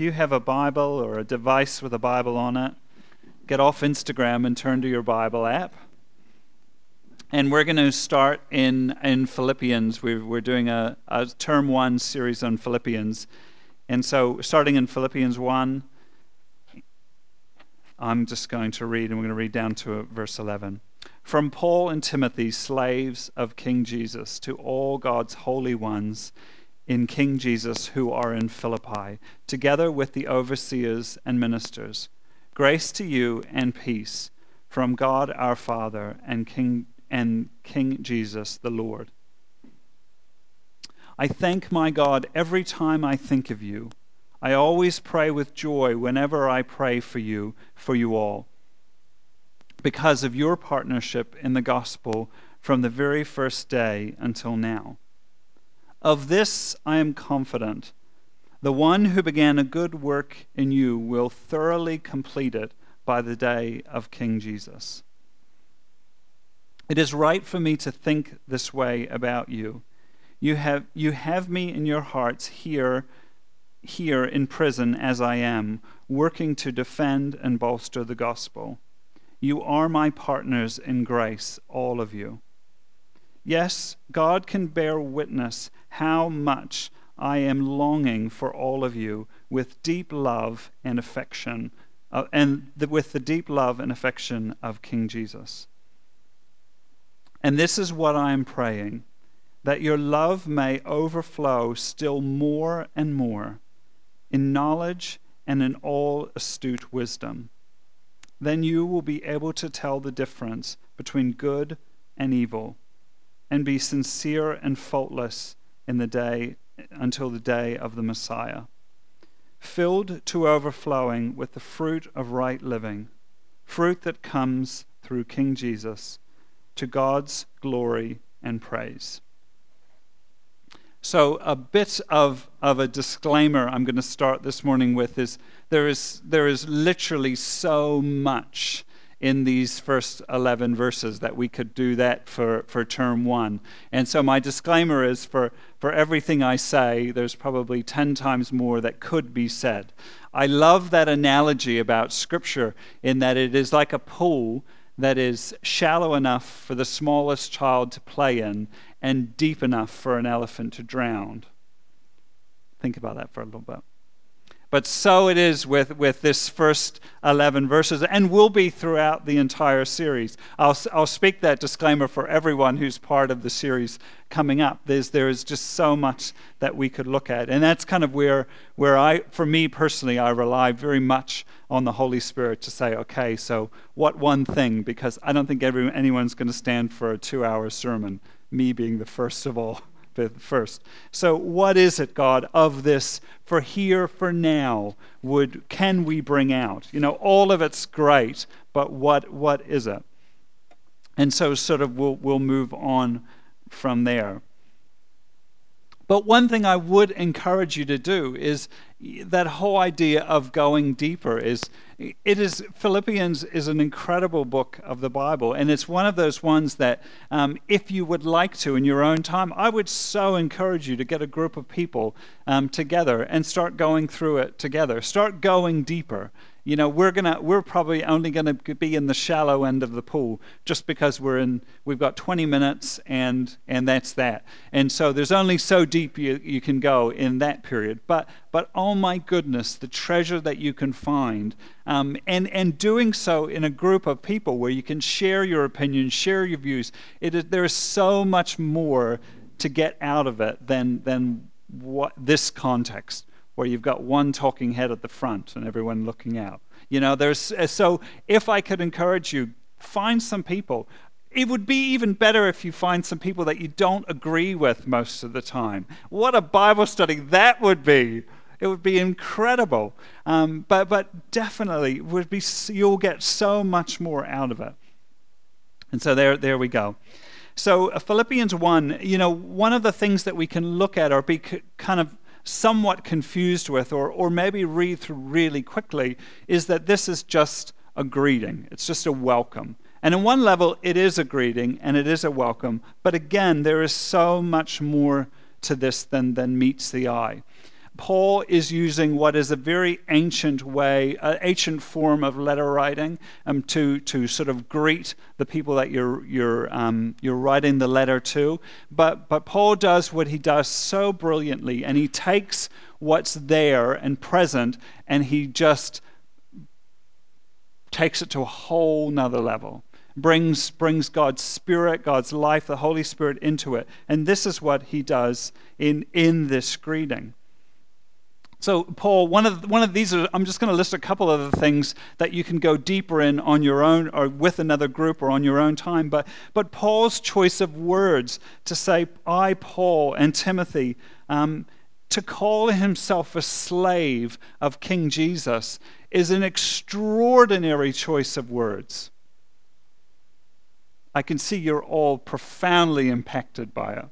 if you have a Bible or a device with a Bible on it, get off Instagram and turn to your Bible app. And we're going to start in, in Philippians. We're, we're doing a, a term one series on Philippians. And so, starting in Philippians 1, I'm just going to read, and we're going to read down to verse 11. From Paul and Timothy, slaves of King Jesus, to all God's holy ones in King Jesus who are in Philippi, together with the overseers and ministers. Grace to you and peace from God our Father and King and King Jesus the Lord. I thank my God every time I think of you. I always pray with joy whenever I pray for you, for you all, because of your partnership in the gospel from the very first day until now. Of this I am confident. The one who began a good work in you will thoroughly complete it by the day of King Jesus. It is right for me to think this way about you. You have, you have me in your hearts here, here in prison as I am, working to defend and bolster the gospel. You are my partners in grace, all of you. Yes, God can bear witness how much I am longing for all of you with deep love and affection, uh, and the, with the deep love and affection of King Jesus. And this is what I am praying that your love may overflow still more and more in knowledge and in all astute wisdom. Then you will be able to tell the difference between good and evil and be sincere and faultless in the day until the day of the Messiah, filled to overflowing with the fruit of right living, fruit that comes through King Jesus to God's glory and praise. So, a bit of, of a disclaimer I'm going to start this morning with is there is, there is literally so much in these first 11 verses that we could do that for, for term one. And so my disclaimer is for, for everything I say, there's probably 10 times more that could be said. I love that analogy about Scripture in that it is like a pool that is shallow enough for the smallest child to play in and deep enough for an elephant to drown. Think about that for a little bit. But so it is with, with this first 11 verses, and will be throughout the entire series. I'll, I'll speak that disclaimer for everyone who's part of the series coming up. There's, there is just so much that we could look at. And that's kind of where, where I, for me personally, I rely very much on the Holy Spirit to say, okay, so what one thing? Because I don't think everyone, anyone's going to stand for a two hour sermon, me being the first of all first. So, what is it, God, of this for here, for now, would can we bring out? You know, all of it's great, but what what is it? And so, sort of, we'll we'll move on from there. But one thing I would encourage you to do is that whole idea of going deeper is it is philippians is an incredible book of the bible and it's one of those ones that um, if you would like to in your own time i would so encourage you to get a group of people um, together and start going through it together. Start going deeper you know we're gonna we're probably only gonna be in the shallow end of the pool just because we're in we've got 20 minutes and and that's that. And so there's only so deep you, you can go in that period. But but oh my goodness the treasure that you can find. Um, and and doing so in a group of people where you can share your opinions share your views. It is, there is so much more to get out of it than than what this context where you've got one talking head at the front and everyone looking out. You know, there's uh, so if I could encourage you, find some people. It would be even better if you find some people that you don't agree with most of the time. What a Bible study that would be! It would be incredible. Um, but but definitely would be you'll get so much more out of it. And so there there we go. So uh, Philippians 1, you know, one of the things that we can look at or be kind of somewhat confused with, or, or maybe read through really quickly, is that this is just a greeting. It's just a welcome. And in one level, it is a greeting and it is a welcome. But again, there is so much more to this than, than meets the eye. Paul is using what is a very ancient way, an ancient form of letter writing, um, to to sort of greet the people that you're you're um, you're writing the letter to. But but Paul does what he does so brilliantly, and he takes what's there and present, and he just takes it to a whole nother level brings, brings God's Spirit, God's life, the Holy Spirit into it. And this is what he does in, in this greeting. So, Paul, one of, one of these, are, I'm just going to list a couple of the things that you can go deeper in on your own or with another group or on your own time. But, but Paul's choice of words to say, I, Paul, and Timothy, um, to call himself a slave of King Jesus is an extraordinary choice of words. I can see you're all profoundly impacted by it.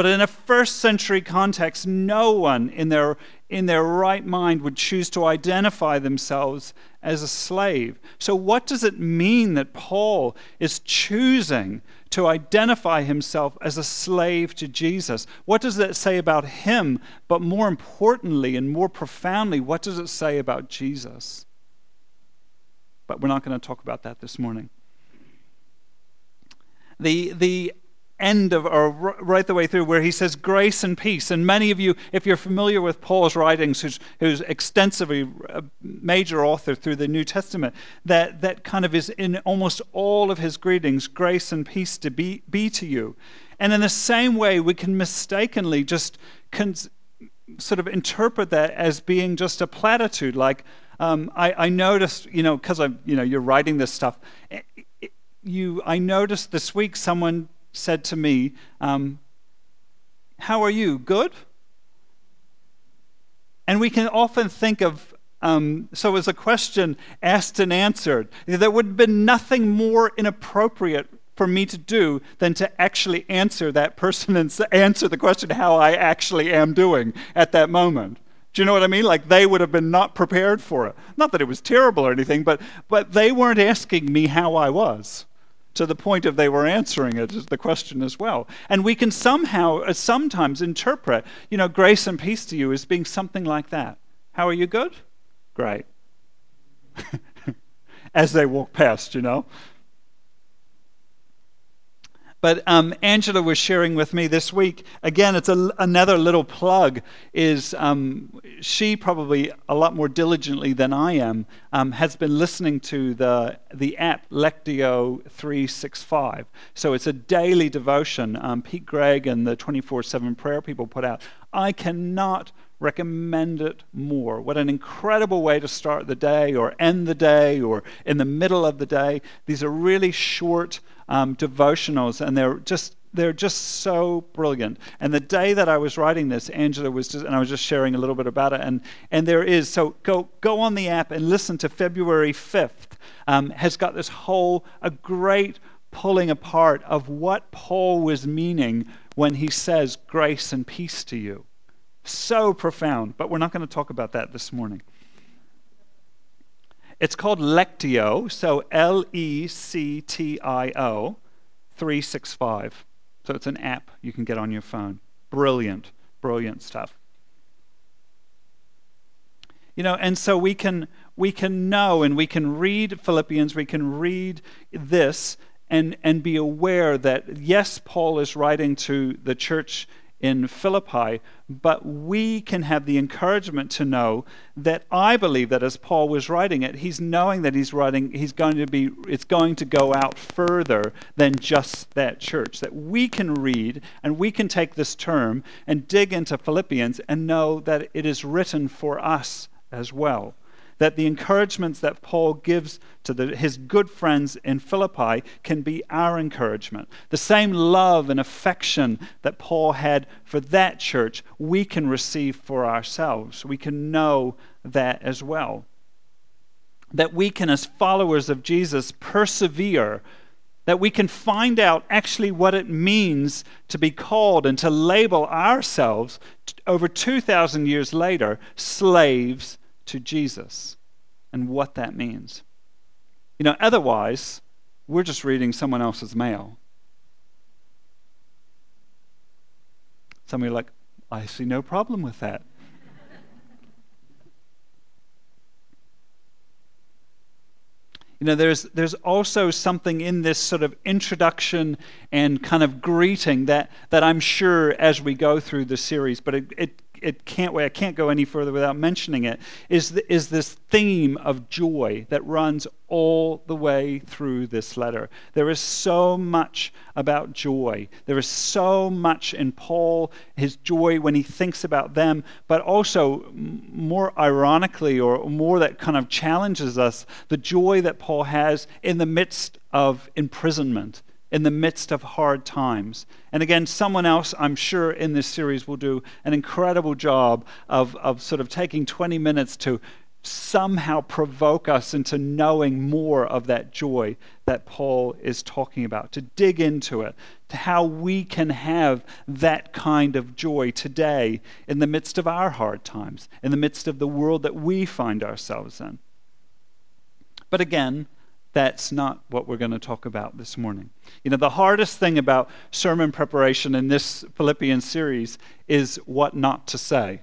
But in a first century context, no one in their, in their right mind would choose to identify themselves as a slave. So, what does it mean that Paul is choosing to identify himself as a slave to Jesus? What does that say about him? But more importantly and more profoundly, what does it say about Jesus? But we're not going to talk about that this morning the, the end of, or right the way through, where he says grace and peace. And many of you, if you're familiar with Paul's writings, who's, who's extensively a major author through the New Testament, that, that kind of is in almost all of his greetings, grace and peace to be, be to you. And in the same way, we can mistakenly just con- sort of interpret that as being just a platitude. Like, um, I, I, noticed, you know, because I'm, you know, you're writing this stuff you, I noticed this week someone said to me, um, How are you? Good? And we can often think of, um, so as a question asked and answered, there would have been nothing more inappropriate for me to do than to actually answer that person and answer the question how I actually am doing at that moment. Do you know what I mean? Like they would have been not prepared for it. Not that it was terrible or anything, but, but they weren't asking me how I was to the point of they were answering it is the question as well. And we can somehow, uh, sometimes interpret, you know, grace and peace to you as being something like that. How are you good? Great. as they walk past, you know. But um, Angela was sharing with me this week. Again, it's a, another little plug. Is um, she probably a lot more diligently than I am um, has been listening to the the app Lectio 365. So it's a daily devotion. Um, Pete Greig and the 24/7 prayer people put out. I cannot recommend it more. What an incredible way to start the day or end the day or in the middle of the day. These are really short um, devotionals, and they're just they're just so brilliant. And the day that I was writing this, Angela was just, and I was just sharing a little bit about it. And, and there is, so go, go on the app and listen to February 5th, um, has got this whole, a great pulling apart of what Paul was meaning when he says grace and peace to you. So profound, but we're not going to talk about that this morning. It's called Lectio, so L E C T I O 365. So it's an app you can get on your phone. Brilliant, brilliant stuff. You know, and so we can we can know and we can read Philippians, we can read this and and be aware that yes, Paul is writing to the church in Philippi, but we can have the encouragement to know that I believe that as Paul was writing it, he's knowing that he's writing, he's going to be, it's going to go out further than just that church. That we can read and we can take this term and dig into Philippians and know that it is written for us as well that the encouragements that Paul gives to the, his good friends in Philippi can be our encouragement. The same love and affection that Paul had for that church, we can receive for ourselves. We can know that as well. That we can, as followers of Jesus, persevere that we can find out actually what it means to be called and to label ourselves over 2,000 years later slaves to Jesus and what that means. You know, otherwise, we're just reading someone else's mail. Some of you are like, I see no problem with that. you know, there's, there's also something in this sort of introduction and kind of greeting that, that I'm sure as we go through the series, but it, it it can't wait. I can't go any further without mentioning it is the, is this theme of joy that runs all the way through this letter. There is so much about joy. There is so much in Paul his joy when he thinks about them, but also more ironically or more that kind of challenges us the joy that Paul has in the midst of imprisonment in the midst of hard times. And again, someone else, I'm sure, in this series will do an incredible job of, of sort of taking 20 minutes to somehow provoke us into knowing more of that joy that Paul is talking about, to dig into it, to how we can have that kind of joy today in the midst of our hard times, in the midst of the world that we find ourselves in. But again, that's not what we're going to talk about this morning. You know, the hardest thing about sermon preparation in this Philippians series is what not to say.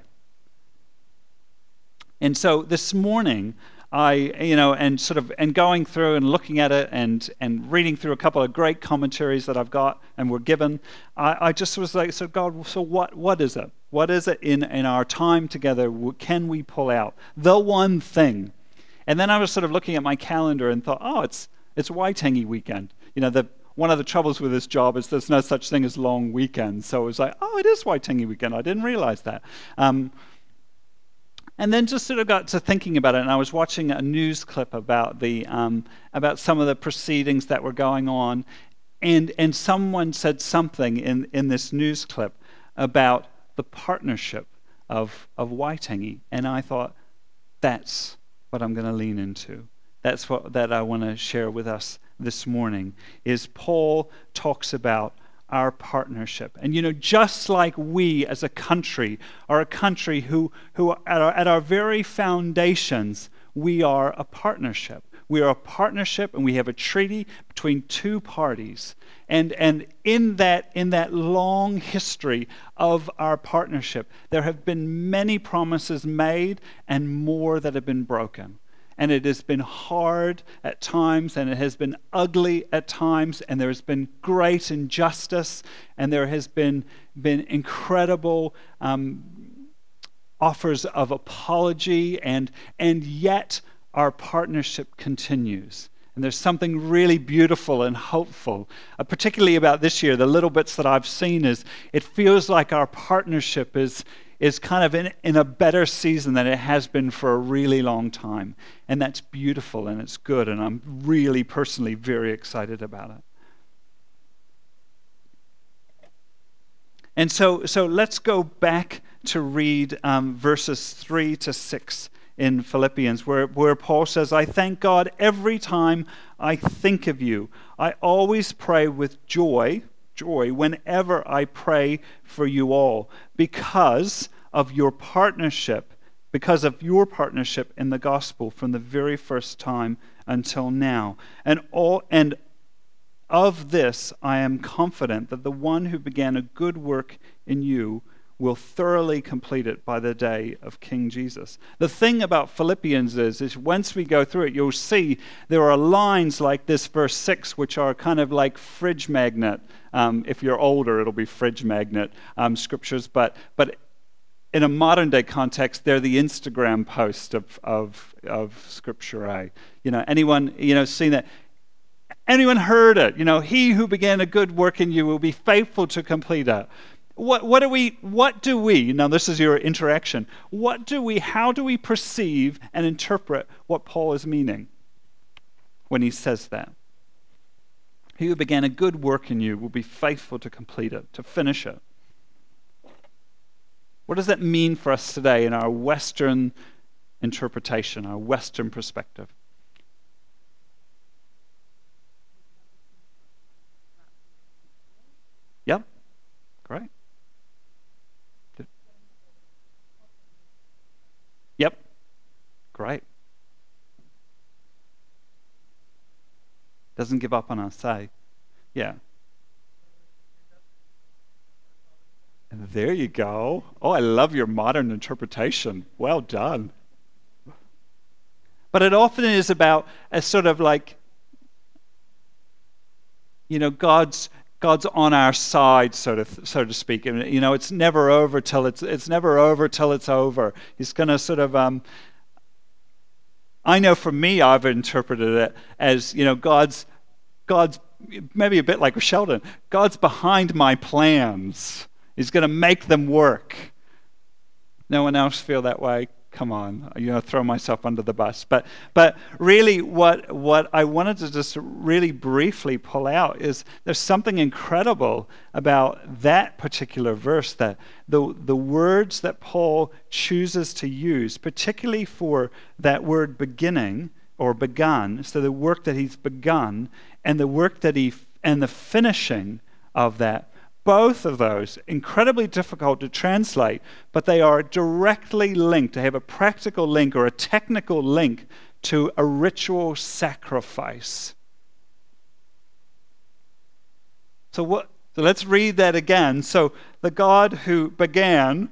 And so this morning, I, you know, and sort of, and going through and looking at it and, and reading through a couple of great commentaries that I've got and were given, I, I just was like, so God, so what, what is it? What is it in, in our time together? Can we pull out the one thing and then I was sort of looking at my calendar and thought, oh, it's, it's Waitangi weekend. You know, the, one of the troubles with this job is there's no such thing as long weekends. So it was like, oh, it is Waitangi weekend. I didn't realize that. Um, and then just sort of got to thinking about it, and I was watching a news clip about the um, about some of the proceedings that were going on, and and someone said something in in this news clip about the partnership of of Waitangi, and I thought that's what I'm going to lean into. That's what that I want to share with us this morning is Paul talks about our partnership. And you know, just like we as a country are a country who, who at, our, at our very foundations, we are a partnership. We are a partnership and we have a treaty between two parties. And, and in, that, in that long history of our partnership, there have been many promises made and more that have been broken. And it has been hard at times, and it has been ugly at times, and there has been great injustice, and there has been, been incredible um, offers of apology, and, and yet our partnership continues. And there's something really beautiful and hopeful, uh, particularly about this year. The little bits that I've seen is it feels like our partnership is, is kind of in, in a better season than it has been for a really long time. And that's beautiful and it's good. And I'm really personally very excited about it. And so, so let's go back to read um, verses 3 to 6 in Philippians, where, where Paul says, I thank God every time I think of you. I always pray with joy, joy, whenever I pray for you all, because of your partnership, because of your partnership in the gospel from the very first time until now. And all and of this I am confident that the one who began a good work in you will thoroughly complete it by the day of King Jesus. The thing about Philippians is, is once we go through it, you'll see there are lines like this, verse 6, which are kind of like fridge magnet. Um, if you're older, it'll be fridge magnet um, scriptures, but, but in a modern day context, they're the Instagram post of, of, of scripture. I, you know, anyone, you know, seen that? Anyone heard it? You know, he who began a good work in you will be faithful to complete it. What, what do we, what do we, now this is your interaction, what do we, how do we perceive and interpret what Paul is meaning when he says that? He who began a good work in you will be faithful to complete it, to finish it. What does that mean for us today in our Western interpretation, our Western perspective? Yep. Great. Yep. Great. Doesn't give up on us, say. Yeah. And there you go. Oh, I love your modern interpretation. Well done. But it often is about a sort of like, you know, God's God's on our side, so to so to speak. And, you know, it's never over till it's it's never over till it's over. He's going to sort of. Um, I know for me, I've interpreted it as you know, God's God's maybe a bit like Sheldon. God's behind my plans. He's going to make them work. No one else feel that way? Come on, you know, throw myself under the bus. But, but really, what, what I wanted to just really briefly pull out is there's something incredible about that particular verse that the, the words that Paul chooses to use, particularly for that word beginning or begun, so the work that he's begun and the work that he, and the finishing of that both of those incredibly difficult to translate, but they are directly linked. They have a practical link or a technical link to a ritual sacrifice. So what so let's read that again. So the God who began,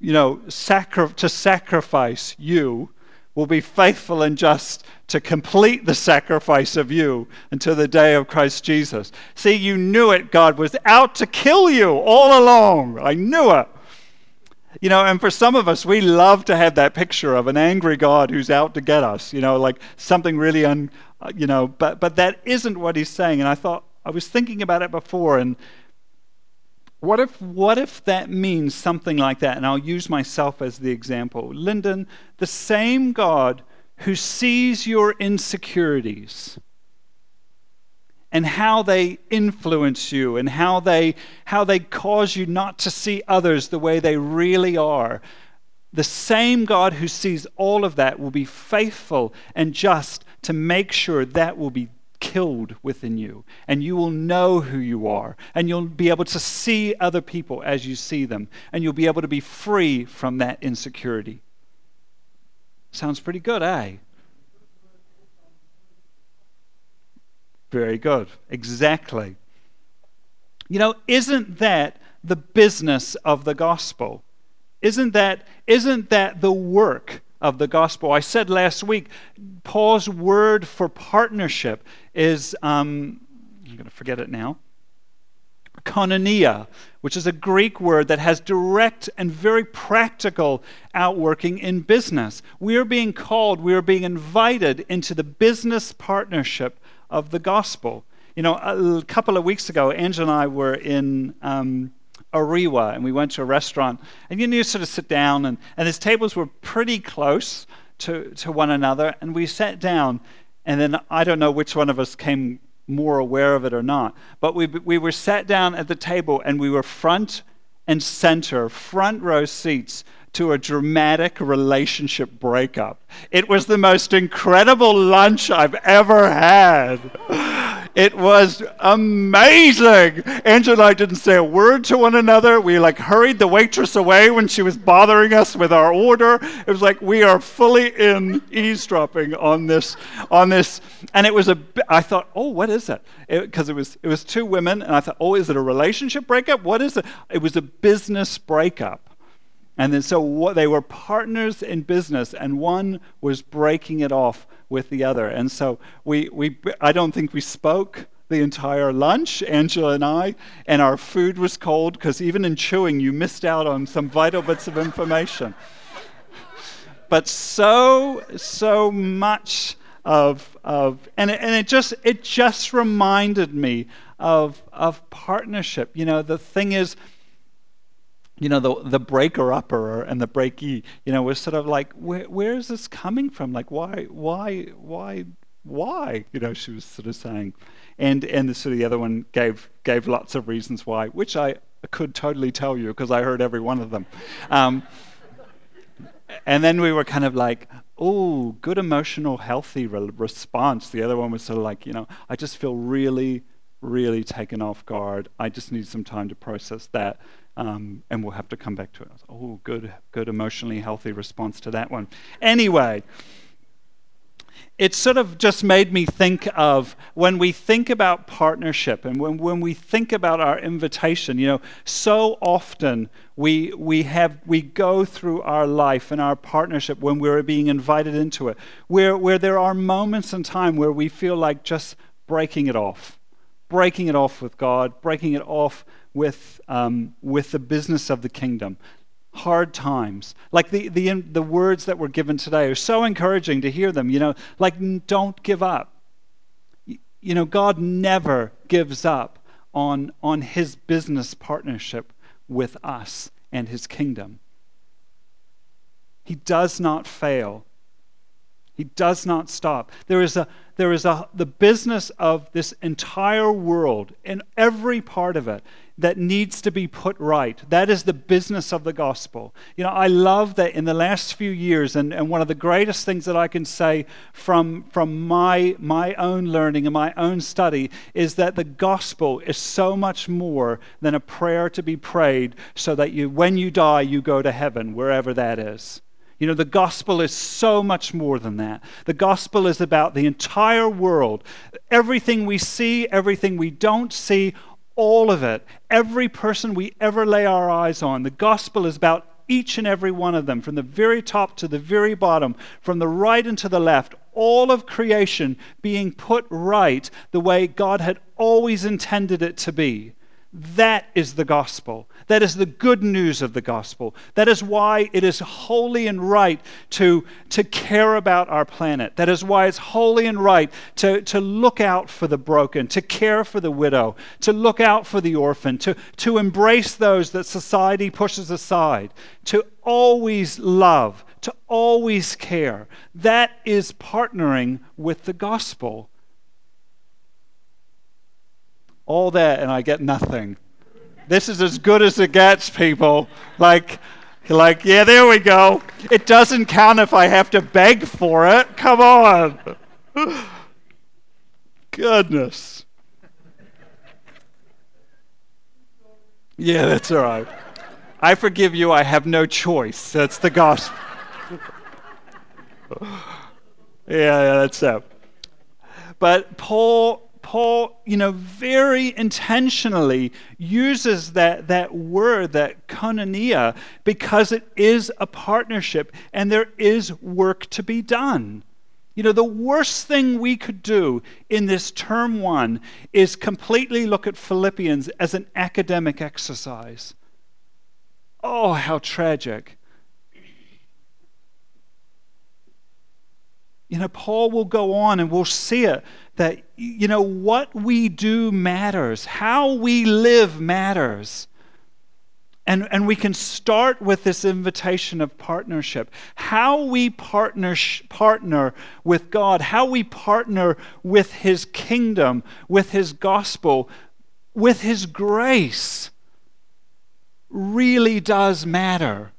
you know, sacri- to sacrifice you will be faithful and just to complete the sacrifice of you until the day of Christ Jesus. See, you knew it. God was out to kill you all along. I knew it. You know, and for some of us, we love to have that picture of an angry God who's out to get us, you know, like something really un, uh, you know, but, but that isn't what he's saying. And I thought, I was thinking about it before, and what if, what if that means something like that? And I'll use myself as the example. Lyndon, the same God who sees your insecurities and how they influence you and how they, how they cause you not to see others the way they really are, the same God who sees all of that will be faithful and just to make sure that will be killed within you. And you will know who you are. And you'll be able to see other people as you see them. And you'll be able to be free from that insecurity. Sounds pretty good, eh? Very good. Exactly. You know, isn't that the business of the gospel? Isn't that, isn't that the work of the gospel? I said last week, Paul's word for partnership is, um, I'm going to forget it now, koinonia, which is a Greek word that has direct and very practical outworking in business. We are being called, we are being invited into the business partnership of the gospel. You know, a couple of weeks ago, Angela and I were in um, Orewa, and we went to a restaurant, and you knew sort of sit down, and, and his tables were pretty close to, to one another, and we sat down, and then I don't know which one of us came more aware of it or not, but we, we were sat down at the table, and we were front and center, front row seats to a dramatic relationship breakup. It was the most incredible lunch I've ever had. It was amazing. Angela and I didn't say a word to one another. We like hurried the waitress away when she was bothering us with our order. It was like we are fully in eavesdropping on this on this and it was a I thought, "Oh, what is it?" Because it, it was it was two women and I thought, "Oh, is it a relationship breakup? What is it?" It was a business breakup. And then so what, they were partners in business, and one was breaking it off with the other. And so we, we I don't think we spoke the entire lunch, Angela and I, and our food was cold because even in chewing, you missed out on some vital bits of information. but so, so much of, of and, it, and it just it just reminded me of, of partnership. You know, the thing is, you know, the, the breaker upper and the breakee, you know, was sort of like, where, where is this coming from? Like, why, why, why, why? You know, she was sort of saying. And, and the, sort of the other one gave, gave lots of reasons why, which I could totally tell you because I heard every one of them. Um, and then we were kind of like, oh, good emotional, healthy re- response. The other one was sort of like, you know, I just feel really, really taken off guard. I just need some time to process that. Um, and we'll have to come back to it. oh, good, good, emotionally healthy response to that one. Anyway, it sort of just made me think of when we think about partnership and when, when we think about our invitation, you know, so often we, we, have, we go through our life and our partnership when we're being invited into it, where, where there are moments in time where we feel like just breaking it off, breaking it off with God, breaking it off with, um, with the business of the kingdom hard times. Like the, the, the words that were given today are so encouraging to hear them. You know, like don't give up. You know, God never gives up on, on his business partnership with us and his kingdom. He does not fail. He does not stop. There is a there is a the business of this entire world in every part of it that needs to be put right. That is the business of the gospel. You know, I love that in the last few years, and, and one of the greatest things that I can say from, from my, my own learning and my own study is that the gospel is so much more than a prayer to be prayed so that you, when you die, you go to heaven, wherever that is. You know, the gospel is so much more than that. The gospel is about the entire world. Everything we see, everything we don't see, all of it, every person we ever lay our eyes on. The gospel is about each and every one of them, from the very top to the very bottom, from the right and to the left, all of creation being put right the way God had always intended it to be. That is the gospel. That is the good news of the gospel. That is why it is holy and right to, to care about our planet. That is why it's holy and right to, to look out for the broken, to care for the widow, to look out for the orphan, to, to embrace those that society pushes aside, to always love, to always care. That is partnering with the gospel all that and I get nothing. This is as good as it gets, people. Like, like, yeah, there we go. It doesn't count if I have to beg for it. Come on. Goodness. Yeah, that's all right. I forgive you. I have no choice. That's the gospel. yeah, yeah, that's it. But Paul Paul, you know, very intentionally uses that, that word, that koinonia, because it is a partnership and there is work to be done. You know, the worst thing we could do in this term one is completely look at Philippians as an academic exercise. Oh, how tragic. You know, Paul will go on and we'll see it that, you know, what we do matters, how we live matters. And, and we can start with this invitation of partnership. How we partner, partner with God, how we partner with His kingdom, with His gospel, with His grace really does matter.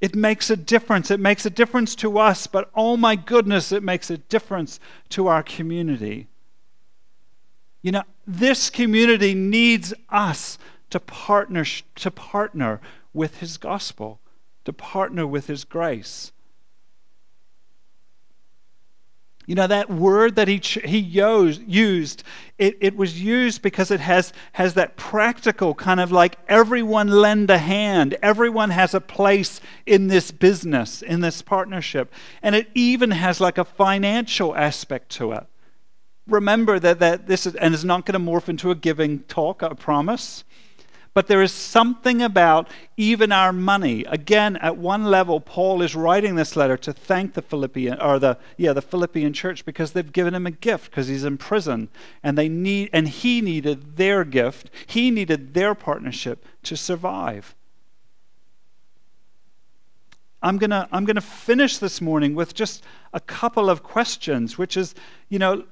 It makes a difference. It makes a difference to us, but oh my goodness, it makes a difference to our community. You know, this community needs us to partner, to partner with His gospel, to partner with His grace. You know, that word that he, he used, it, it was used because it has, has that practical kind of like everyone lend a hand, everyone has a place in this business, in this partnership. And it even has like a financial aspect to it. Remember that, that this is, and it's not going to morph into a giving talk, I promise. But there is something about even our money. Again, at one level, Paul is writing this letter to thank the Philippian or the yeah the Philippian church because they've given him a gift because he's in prison and they need and he needed their gift. He needed their partnership to survive. I'm going to I'm going to finish this morning with just a couple of questions, which is, you know,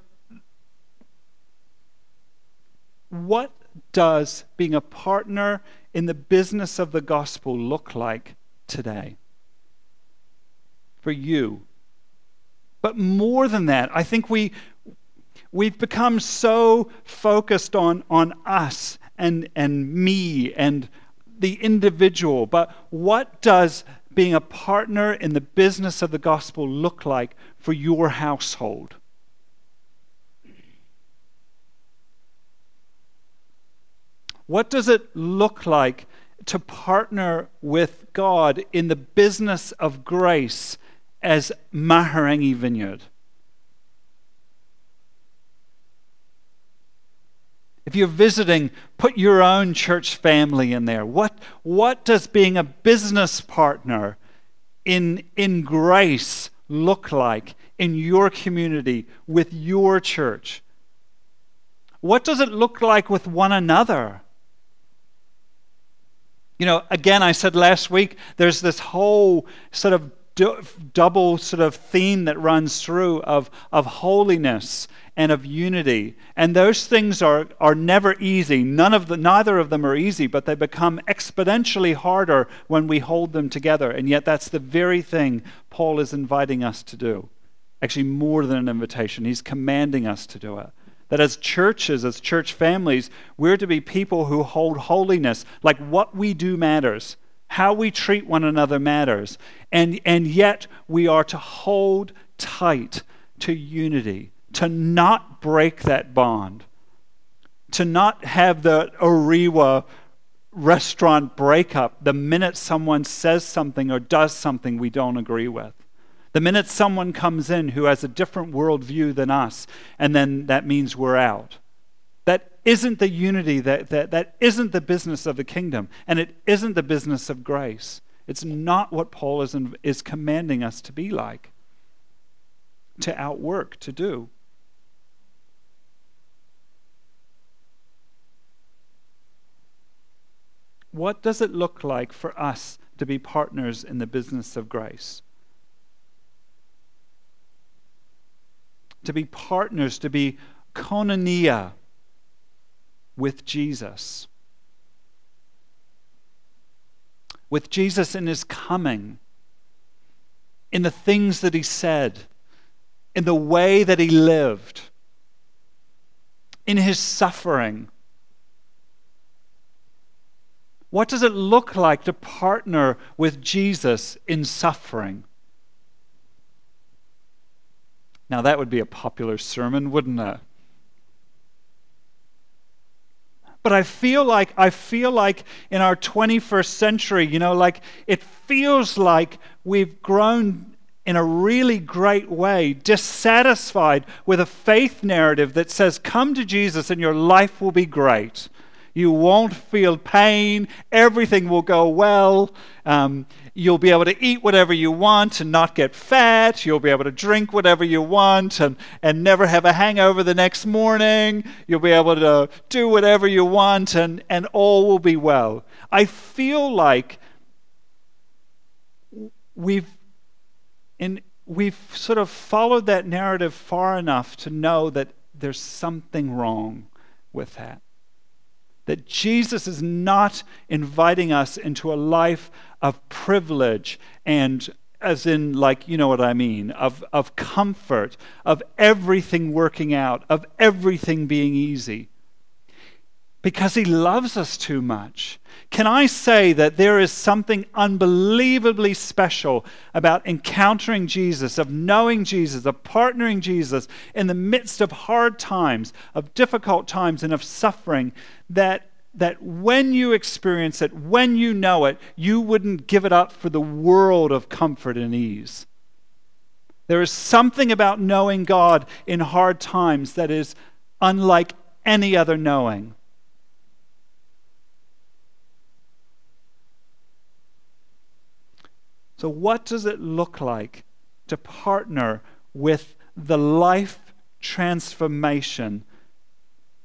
what does being a partner in the business of the gospel look like today? For you. But more than that, I think we, we've become so focused on, on us and, and me and the individual. But what does being a partner in the business of the gospel look like for your household? What does it look like to partner with God in the business of grace as Mahurangi Vineyard? If you're visiting, put your own church family in there. What, what does being a business partner in, in grace look like in your community with your church? What does it look like with one another? You know, again, I said last week, there's this whole sort of double sort of theme that runs through of, of holiness and of unity. And those things are, are never easy. None of the, neither of them are easy, but they become exponentially harder when we hold them together. And yet, that's the very thing Paul is inviting us to do. Actually, more than an invitation, he's commanding us to do it. That as churches, as church families, we're to be people who hold holiness. Like what we do matters, how we treat one another matters. And, and yet, we are to hold tight to unity to not break that bond, to not have the Orewa restaurant breakup the minute someone says something or does something we don't agree with. The minute someone comes in who has a different worldview than us, and then that means we're out. That isn't the unity, that, that, that isn't the business of the kingdom, and it isn't the business of grace. It's not what Paul is, is commanding us to be like, to outwork, to do. What does it look like for us to be partners in the business of grace? To be partners, to be koinonia with Jesus. With Jesus in his coming, in the things that he said, in the way that he lived, in his suffering what does it look like to partner with Jesus in suffering? Now, that would be a popular sermon, wouldn't it? But I feel like I feel like in our 21st century, you know, like it feels like we've grown in a really great way dissatisfied with a faith narrative that says come to Jesus and your life will be great. You won't feel pain. Everything will go well. Um, you'll be able to eat whatever you want and not get fat. You'll be able to drink whatever you want and, and never have a hangover the next morning. You'll be able to do whatever you want and, and all will be well. I feel like we've, in, we've sort of followed that narrative far enough to know that there's something wrong with that that Jesus is not inviting us into a life of privilege and as in like you know what i mean of, of comfort of everything working out of everything being easy because he loves us too much. Can I say that there is something unbelievably special about encountering Jesus, of knowing Jesus, of partnering Jesus in the midst of hard times, of difficult times, and of suffering that? That when you experience it, when you know it, you wouldn't give it up for the world of comfort and ease. There is something about knowing God in hard times that is unlike any other knowing. So, what does it look like to partner with the life transformation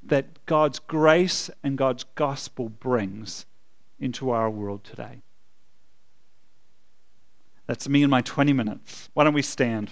that God's grace and God's gospel brings into our world today? That's me in my 20 minutes. Why don't we stand?